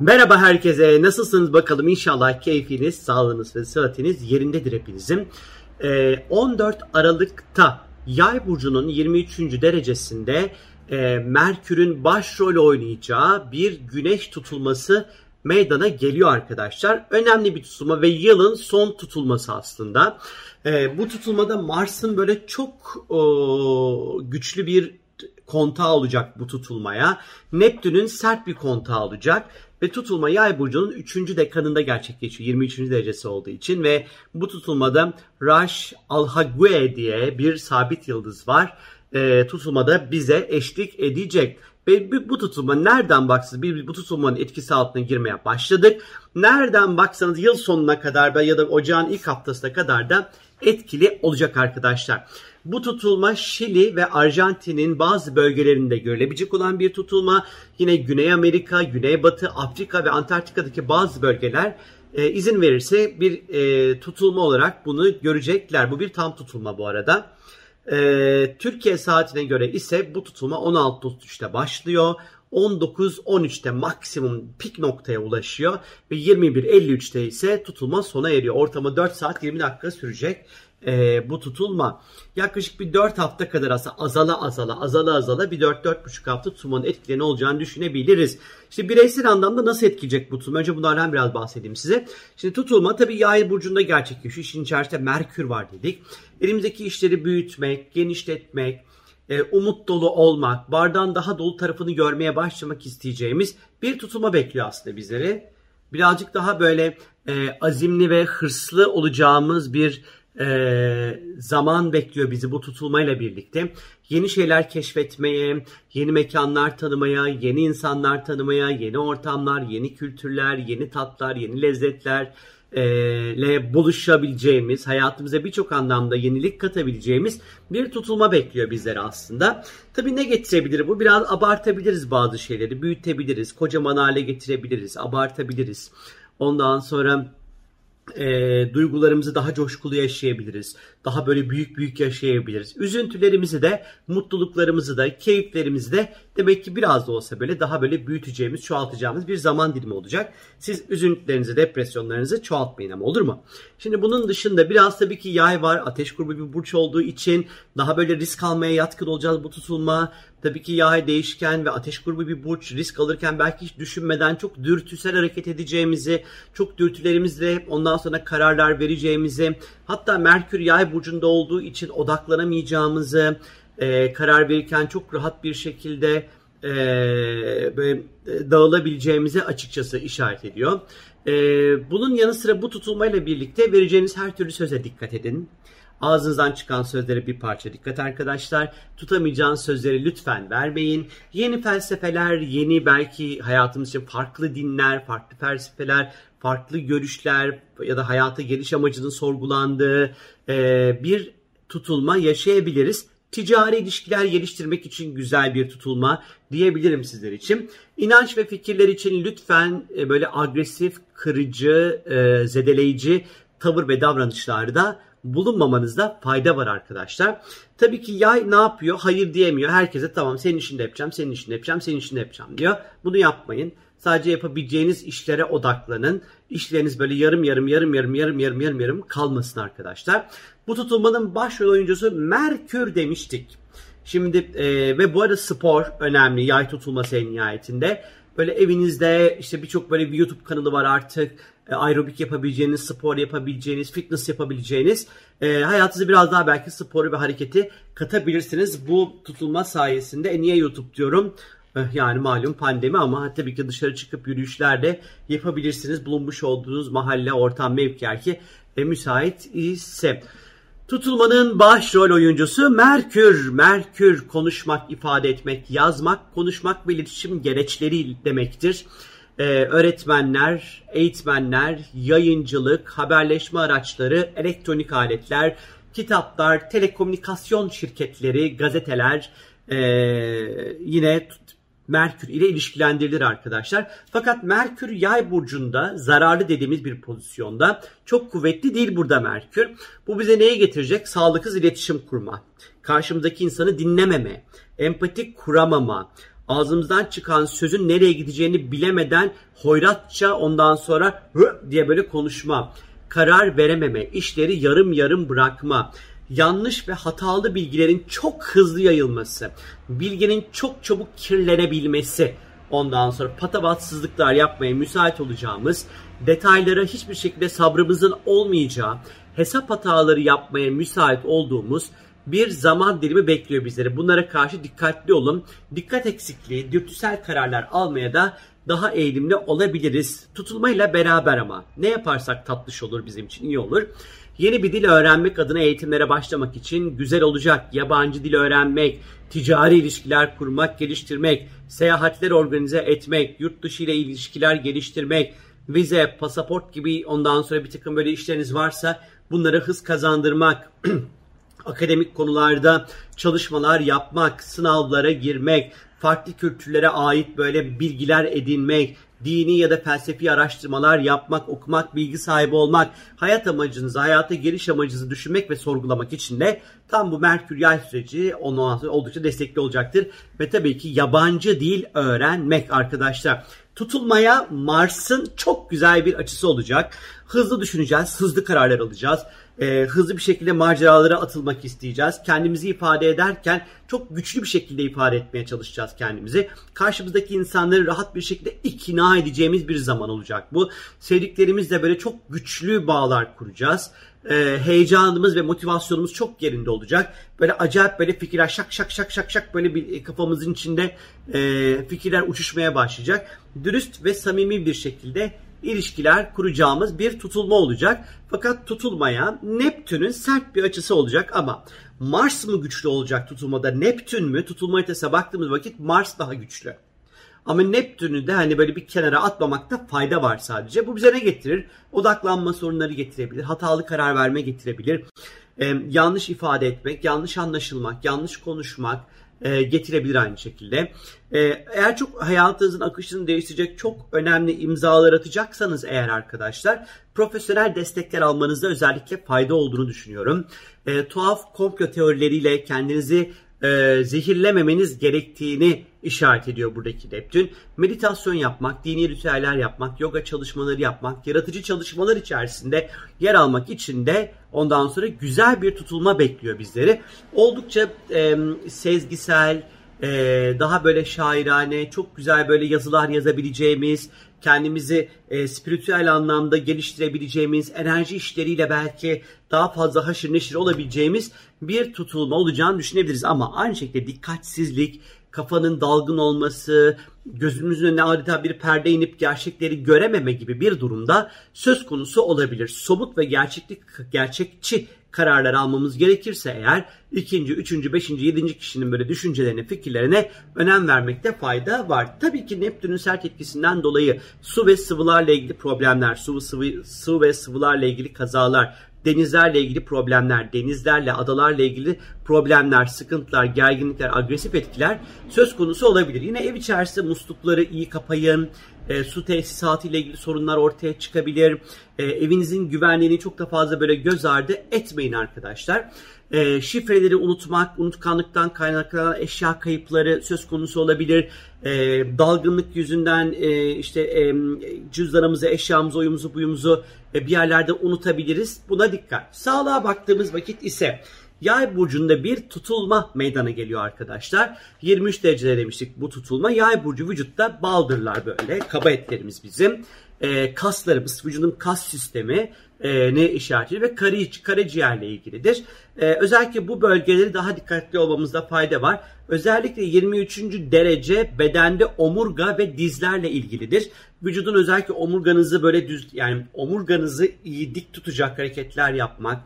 Merhaba herkese. Nasılsınız bakalım? İnşallah keyfiniz, sağlığınız ve sıhhatiniz yerindedir hepinizin. Ee, 14 Aralık'ta Yay burcunun 23. derecesinde e, Merkür'ün başrol oynayacağı bir güneş tutulması meydana geliyor arkadaşlar. Önemli bir tutulma ve yılın son tutulması aslında. Ee, bu tutulmada Mars'ın böyle çok güçlü bir kontağı olacak bu tutulmaya. Neptün'ün sert bir kontağı olacak ve tutulma yay burcunun 3. dekanında gerçekleşiyor 23. derecesi olduğu için ve bu tutulmada Raş Alhague diye bir sabit yıldız var. E, tutulmada bize eşlik edecek. Ve bu tutulma nereden baksanız bir bu tutulmanın etkisi altına girmeye başladık. Nereden baksanız yıl sonuna kadar ya da ocağın ilk haftasına kadar da etkili olacak arkadaşlar. Bu tutulma Şili ve Arjantin'in bazı bölgelerinde görülebilecek olan bir tutulma. Yine Güney Amerika, Güneybatı, Afrika ve Antarktika'daki bazı bölgeler e, izin verirse bir e, tutulma olarak bunu görecekler. Bu bir tam tutulma bu arada. E, Türkiye saatine göre ise bu tutulma 16.33'te başlıyor. 19-13'te maksimum pik noktaya ulaşıyor ve 21-53'te ise tutulma sona eriyor. Ortamı 4 saat 20 dakika sürecek e, bu tutulma. Yaklaşık bir 4 hafta kadar aslında azala azala azala azala bir 4-4,5 hafta tutulmanın etkileri olacağını düşünebiliriz. İşte bireysel anlamda nasıl etkileyecek bu tutulma? Önce bunlardan biraz bahsedeyim size. Şimdi tutulma tabii yay burcunda gerçekleşiyor. İşin içerisinde Merkür var dedik. Elimizdeki işleri büyütmek, genişletmek, e, umut dolu olmak, bardağın daha dolu tarafını görmeye başlamak isteyeceğimiz bir tutulma bekliyor aslında bizleri. Birazcık daha böyle e, azimli ve hırslı olacağımız bir e, zaman bekliyor bizi bu tutulmayla birlikte. Yeni şeyler keşfetmeye, yeni mekanlar tanımaya, yeni insanlar tanımaya, yeni ortamlar, yeni kültürler, yeni tatlar, yeni lezzetler ile buluşabileceğimiz, hayatımıza birçok anlamda yenilik katabileceğimiz bir tutulma bekliyor bizleri aslında. Tabii ne getirebilir bu? Biraz abartabiliriz bazı şeyleri, büyütebiliriz, kocaman hale getirebiliriz, abartabiliriz. Ondan sonra e, duygularımızı daha coşkulu yaşayabiliriz. Daha böyle büyük büyük yaşayabiliriz. Üzüntülerimizi de, mutluluklarımızı da, keyiflerimizi de demek ki biraz da olsa böyle daha böyle büyüteceğimiz, çoğaltacağımız bir zaman dilimi olacak. Siz üzüntülerinizi, depresyonlarınızı çoğaltmayın ama olur mu? Şimdi bunun dışında biraz tabii ki yay var. Ateş grubu bir burç olduğu için daha böyle risk almaya yatkın olacağız bu tutulma. Tabii ki yay değişken ve ateş grubu bir burç risk alırken belki hiç düşünmeden çok dürtüsel hareket edeceğimizi, çok dürtülerimizle ondan sonra kararlar vereceğimizi, hatta Merkür yay burcunda olduğu için odaklanamayacağımızı, e, karar verirken çok rahat bir şekilde e, böyle e, dağılabileceğimizi açıkçası işaret ediyor. E, bunun yanı sıra bu tutulmayla birlikte vereceğiniz her türlü söze dikkat edin. Ağzınızdan çıkan sözlere bir parça dikkat arkadaşlar. Tutamayacağınız sözleri lütfen vermeyin. Yeni felsefeler, yeni belki hayatımız için farklı dinler, farklı felsefeler, farklı görüşler ya da hayata geliş amacının sorgulandığı e, bir tutulma yaşayabiliriz ticari ilişkiler geliştirmek için güzel bir tutulma diyebilirim sizler için. İnanç ve fikirler için lütfen e, böyle agresif, kırıcı, e, zedeleyici tavır ve davranışlarda bulunmamanızda fayda var arkadaşlar. Tabii ki yay ne yapıyor? Hayır diyemiyor. Herkese tamam senin işini yapacağım, senin işini yapacağım, senin işini yapacağım diyor. Bunu yapmayın. Sadece yapabileceğiniz işlere odaklanın. İşleriniz böyle yarım yarım yarım yarım yarım yarım yarım yarım kalmasın arkadaşlar. Bu tutulmanın başrol oyuncusu Merkür demiştik. Şimdi e, ve bu arada spor önemli. Yay tutulması en nihayetinde. Böyle evinizde işte birçok böyle bir YouTube kanalı var artık. E, aerobik yapabileceğiniz, spor yapabileceğiniz, fitness yapabileceğiniz. E, hayatınıza biraz daha belki sporu ve hareketi katabilirsiniz. Bu tutulma sayesinde. E, niye YouTube diyorum? Eh, yani malum pandemi ama tabii ki dışarı çıkıp yürüyüşler de yapabilirsiniz. Bulunmuş olduğunuz mahalle, ortam, mevki ki e, müsait ise. Tutulmanın başrol oyuncusu Merkür. Merkür konuşmak, ifade etmek, yazmak, konuşmak ve iletişim gereçleri demektir. Ee, öğretmenler, eğitmenler, yayıncılık, haberleşme araçları, elektronik aletler, kitaplar, telekomünikasyon şirketleri, gazeteler, ee, yine Merkür ile ilişkilendirilir arkadaşlar. Fakat Merkür yay burcunda zararlı dediğimiz bir pozisyonda çok kuvvetli değil burada Merkür. Bu bize neye getirecek? Sağlıksız iletişim kurma, karşımızdaki insanı dinlememe, empatik kuramama, ağzımızdan çıkan sözün nereye gideceğini bilemeden hoyratça ondan sonra hı diye böyle konuşma, karar verememe, işleri yarım yarım bırakma, yanlış ve hatalı bilgilerin çok hızlı yayılması, bilginin çok çabuk kirlenebilmesi, ondan sonra patavatsızlıklar yapmaya müsait olacağımız, detaylara hiçbir şekilde sabrımızın olmayacağı, hesap hataları yapmaya müsait olduğumuz bir zaman dilimi bekliyor bizleri. Bunlara karşı dikkatli olun. Dikkat eksikliği, dürtüsel kararlar almaya da daha eğilimli olabiliriz. Tutulmayla beraber ama ne yaparsak tatlış olur bizim için iyi olur. Yeni bir dil öğrenmek adına eğitimlere başlamak için güzel olacak. Yabancı dil öğrenmek, ticari ilişkiler kurmak, geliştirmek, seyahatler organize etmek, yurt dışı ile ilişkiler geliştirmek, vize, pasaport gibi ondan sonra bir takım böyle işleriniz varsa bunlara hız kazandırmak, akademik konularda çalışmalar yapmak, sınavlara girmek, farklı kültürlere ait böyle bilgiler edinmek, dini ya da felsefi araştırmalar yapmak, okumak, bilgi sahibi olmak, hayat amacınızı, hayata geliş amacınızı düşünmek ve sorgulamak için de tam bu Merkür yay süreci ondan oldukça destekli olacaktır. Ve tabii ki yabancı dil öğrenmek arkadaşlar. Tutulmaya Mars'ın çok güzel bir açısı olacak. Hızlı düşüneceğiz, hızlı kararlar alacağız e, hızlı bir şekilde maceralara atılmak isteyeceğiz. Kendimizi ifade ederken çok güçlü bir şekilde ifade etmeye çalışacağız kendimizi. Karşımızdaki insanları rahat bir şekilde ikna edeceğimiz bir zaman olacak bu. Sevdiklerimizle böyle çok güçlü bağlar kuracağız. E, heyecanımız ve motivasyonumuz çok yerinde olacak. Böyle acayip böyle fikirler şak şak şak şak şak böyle bir kafamızın içinde e, fikirler uçuşmaya başlayacak. Dürüst ve samimi bir şekilde ilişkiler kuracağımız bir tutulma olacak. Fakat tutulmaya Neptün'ün sert bir açısı olacak ama Mars mı güçlü olacak tutulmada Neptün mü? Tutulma haritasına baktığımız vakit Mars daha güçlü. Ama Neptün'ü de hani böyle bir kenara atmamakta fayda var sadece. Bu bize ne getirir? Odaklanma sorunları getirebilir. Hatalı karar verme getirebilir. Ee, yanlış ifade etmek, yanlış anlaşılmak, yanlış konuşmak, e, getirebilir aynı şekilde. E, eğer çok hayatınızın akışını değiştirecek çok önemli imzalar atacaksanız eğer arkadaşlar profesyonel destekler almanızda özellikle fayda olduğunu düşünüyorum. E, tuhaf komplo teorileriyle kendinizi e, zehirlememeniz gerektiğini işaret ediyor buradaki Neptün. Meditasyon yapmak, dini ritüeller yapmak, yoga çalışmaları yapmak, yaratıcı çalışmalar içerisinde yer almak için de ondan sonra güzel bir tutulma bekliyor bizleri. Oldukça e, sezgisel, e, daha böyle şairane, çok güzel böyle yazılar yazabileceğimiz, kendimizi e, spiritüel anlamda geliştirebileceğimiz, enerji işleriyle belki daha fazla haşır neşir olabileceğimiz bir tutulma olacağını düşünebiliriz. Ama aynı şekilde dikkatsizlik, kafanın dalgın olması, gözümüzün önüne adeta bir perde inip gerçekleri görememe gibi bir durumda söz konusu olabilir. Somut ve gerçeklik gerçekçi kararlar almamız gerekirse eğer ikinci, üçüncü, beşinci, yedinci kişinin böyle düşüncelerine, fikirlerine önem vermekte fayda var. Tabii ki Neptün'ün sert etkisinden dolayı su ve sıvılarla ilgili problemler, su, sıvı, su ve sıvılarla ilgili kazalar, denizlerle ilgili problemler, denizlerle, adalarla ilgili problemler, sıkıntılar, gerginlikler, agresif etkiler söz konusu olabilir. Yine ev içerisinde muslukları iyi kapayın, e, su tesisatı ile ilgili sorunlar ortaya çıkabilir. E, evinizin güvenliğini çok da fazla böyle göz ardı etmeyin arkadaşlar. E, şifreleri unutmak, unutkanlıktan kaynaklanan eşya kayıpları söz konusu olabilir. E, dalgınlık yüzünden e, işte e, cüzdanımızı, eşyamızı, oyumuzu, buyumuzu e, bir yerlerde unutabiliriz. Buna dikkat. Sağlığa baktığımız vakit ise Yay burcunda bir tutulma meydana geliyor arkadaşlar. 23 derecede demiştik bu tutulma. Yay burcu vücutta baldırlar böyle. Kaba etlerimiz bizim. E, kaslarımız, vücudun kas sistemi ne işaret ediyor ve karaciğer, karaciğerle ilgilidir. E, özellikle bu bölgeleri daha dikkatli olmamızda fayda var. Özellikle 23. derece bedende omurga ve dizlerle ilgilidir. Vücudun özellikle omurganızı böyle düz yani omurganızı iyi dik tutacak hareketler yapmak,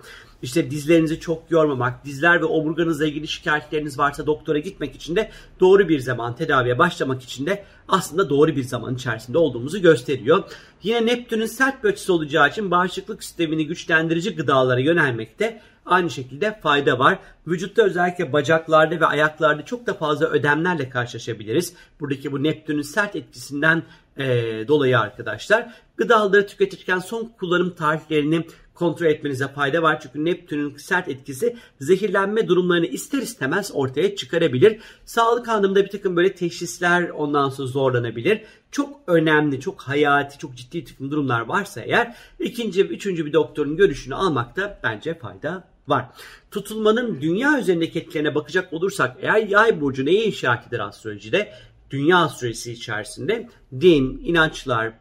işte dizlerinizi çok yormamak, dizler ve omurganızla ilgili şikayetleriniz varsa doktora gitmek için de doğru bir zaman tedaviye başlamak için de aslında doğru bir zaman içerisinde olduğumuzu gösteriyor. Yine Neptün'ün sert bir açısı olacağı için bağışıklık sistemini güçlendirici gıdalara yönelmekte aynı şekilde fayda var. Vücutta özellikle bacaklarda ve ayaklarda çok da fazla ödemlerle karşılaşabiliriz. Buradaki bu Neptün'ün sert etkisinden e, dolayı arkadaşlar. Gıdaları tüketirken son kullanım tarihlerini kontrol etmenize fayda var. Çünkü Neptün'ün sert etkisi zehirlenme durumlarını ister istemez ortaya çıkarabilir. Sağlık anlamında bir takım böyle teşhisler ondan sonra zorlanabilir. Çok önemli, çok hayati, çok ciddi takım durumlar varsa eğer ikinci üçüncü bir doktorun görüşünü almakta bence fayda var. Tutulmanın dünya üzerindeki etkilerine bakacak olursak eğer yay burcu neye işaret eder astrolojide? Dünya astrolojisi içerisinde din, inançlar,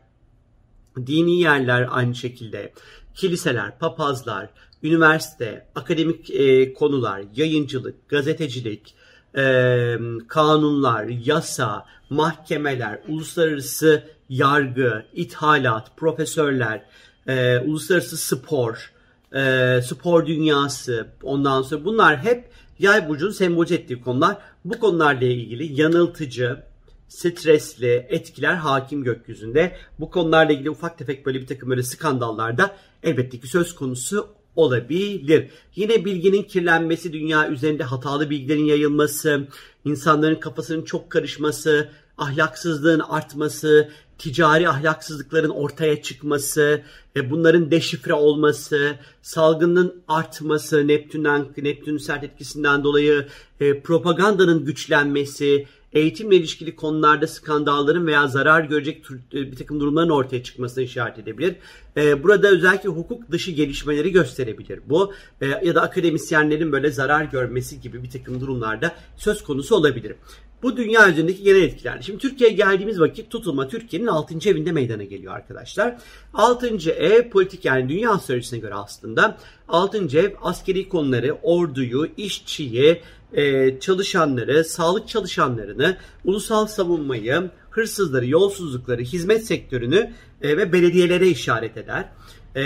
dini yerler aynı şekilde, kiliseler, papazlar, üniversite, akademik e, konular, yayıncılık, gazetecilik, e, kanunlar, yasa, mahkemeler, uluslararası yargı, ithalat, profesörler, e, uluslararası spor, e, spor dünyası, ondan sonra bunlar hep yay burcunun sembolize ettiği konular. Bu konularla ilgili yanıltıcı, stresli etkiler hakim gökyüzünde. Bu konularla ilgili ufak tefek böyle bir takım böyle skandallar da elbette ki söz konusu olabilir. Yine bilginin kirlenmesi, dünya üzerinde hatalı bilgilerin yayılması, insanların kafasının çok karışması, ahlaksızlığın artması, ticari ahlaksızlıkların ortaya çıkması, ve bunların deşifre olması, salgının artması, Neptün'den Neptün'ün sert etkisinden dolayı e, propagandanın güçlenmesi, eğitimle ilişkili konularda skandalların veya zarar görecek e, bir takım durumların ortaya çıkmasına işaret edebilir. E, burada özellikle hukuk dışı gelişmeleri gösterebilir bu. E, ya da akademisyenlerin böyle zarar görmesi gibi bir takım durumlarda söz konusu olabilir. Bu dünya üzerindeki genel etkiler. Şimdi Türkiye'ye geldiğimiz vakit tutulma Türkiye'nin 6. evinde meydana geliyor arkadaşlar. 6. ev politik yani dünya astrolojisine göre aslında 6. ev askeri konuları, orduyu, işçiyi, e, çalışanları, sağlık çalışanlarını, ulusal savunmayı, hırsızları, yolsuzlukları, hizmet sektörünü e, ve belediyelere işaret eder. E,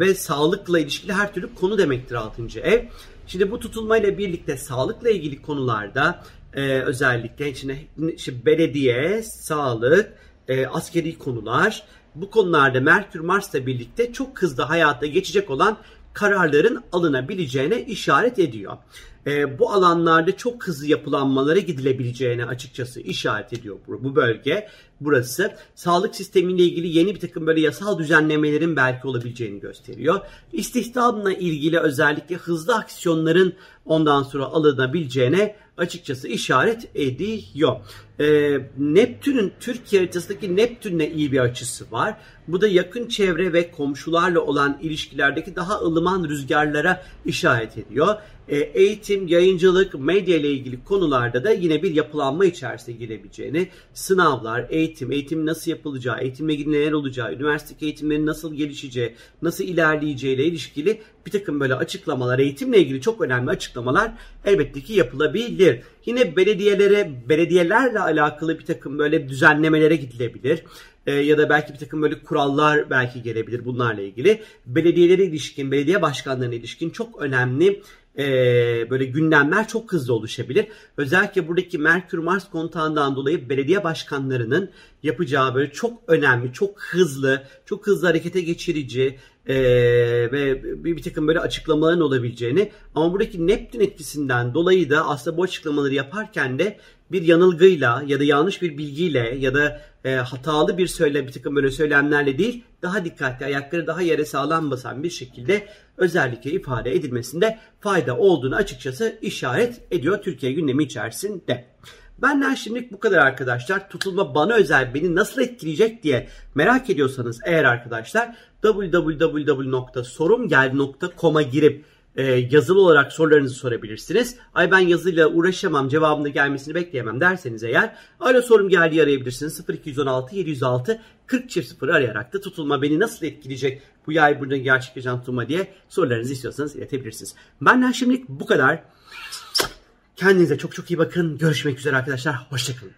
ve sağlıkla ilişkili her türlü konu demektir 6. ev. Şimdi bu tutulmayla birlikte sağlıkla ilgili konularda e, özellikle içine işte belediye, sağlık, e, askeri konular bu konularda Merkür Mars'la birlikte çok hızlı hayata geçecek olan kararların alınabileceğine işaret ediyor e, bu alanlarda çok hızlı yapılanmalara gidilebileceğine açıkçası işaret ediyor bu, bu bölge. Burası sağlık sistemiyle ilgili yeni bir takım böyle yasal düzenlemelerin belki olabileceğini gösteriyor. İstihdamla ilgili özellikle hızlı aksiyonların ondan sonra alınabileceğine açıkçası işaret ediyor. Ee, Neptün'ün Türkiye haritasındaki Neptün'le iyi bir açısı var. Bu da yakın çevre ve komşularla olan ilişkilerdeki daha ılıman rüzgarlara işaret ediyor. Ee, eğitim, yayıncılık, medya ile ilgili konularda da yine bir yapılanma içerisine girebileceğini, sınavlar, eğitim, eğitim nasıl yapılacağı, eğitimle ilgili neler olacağı, üniversite eğitimlerin nasıl gelişeceği, nasıl ilerleyeceği ile ilişkili bir takım böyle açıklamalar, eğitimle ilgili çok önemli açıklamalar elbette ki yapılabilir. Yine belediyelere, belediyelerle alakalı bir takım böyle düzenlemelere gidilebilir. E, ya da belki bir takım böyle kurallar belki gelebilir bunlarla ilgili. Belediyelere ilişkin, belediye başkanlarına ilişkin çok önemli e, böyle gündemler çok hızlı oluşabilir. Özellikle buradaki Merkür-Mars kontağından dolayı belediye başkanlarının yapacağı böyle çok önemli, çok hızlı, çok hızlı harekete geçirici e, ve bir, bir takım böyle açıklamaların olabileceğini ama buradaki Neptün etkisinden dolayı da aslında bu açıklamaları yaparken de bir yanılgıyla ya da yanlış bir bilgiyle ya da e, hatalı bir söyle bir takım böyle söylemlerle değil daha dikkatli ayakları daha yere sağlam basan bir şekilde özellikle ifade edilmesinde fayda olduğunu açıkçası işaret ediyor Türkiye gündemi içerisinde. Benden şimdilik bu kadar arkadaşlar. Tutulma bana özel beni nasıl etkileyecek diye merak ediyorsanız eğer arkadaşlar www.sorumgeldi.com'a girip e, yazılı olarak sorularınızı sorabilirsiniz. Ay ben yazıyla uğraşamam cevabını gelmesini bekleyemem derseniz eğer alo sorum geldi arayabilirsiniz. 0216 706 40 0 arayarak da tutulma beni nasıl etkileyecek bu yay burada gerçekleşen tutulma diye sorularınızı istiyorsanız iletebilirsiniz. Benden şimdilik bu kadar. Kendinize çok çok iyi bakın. Görüşmek üzere arkadaşlar. Hoşçakalın.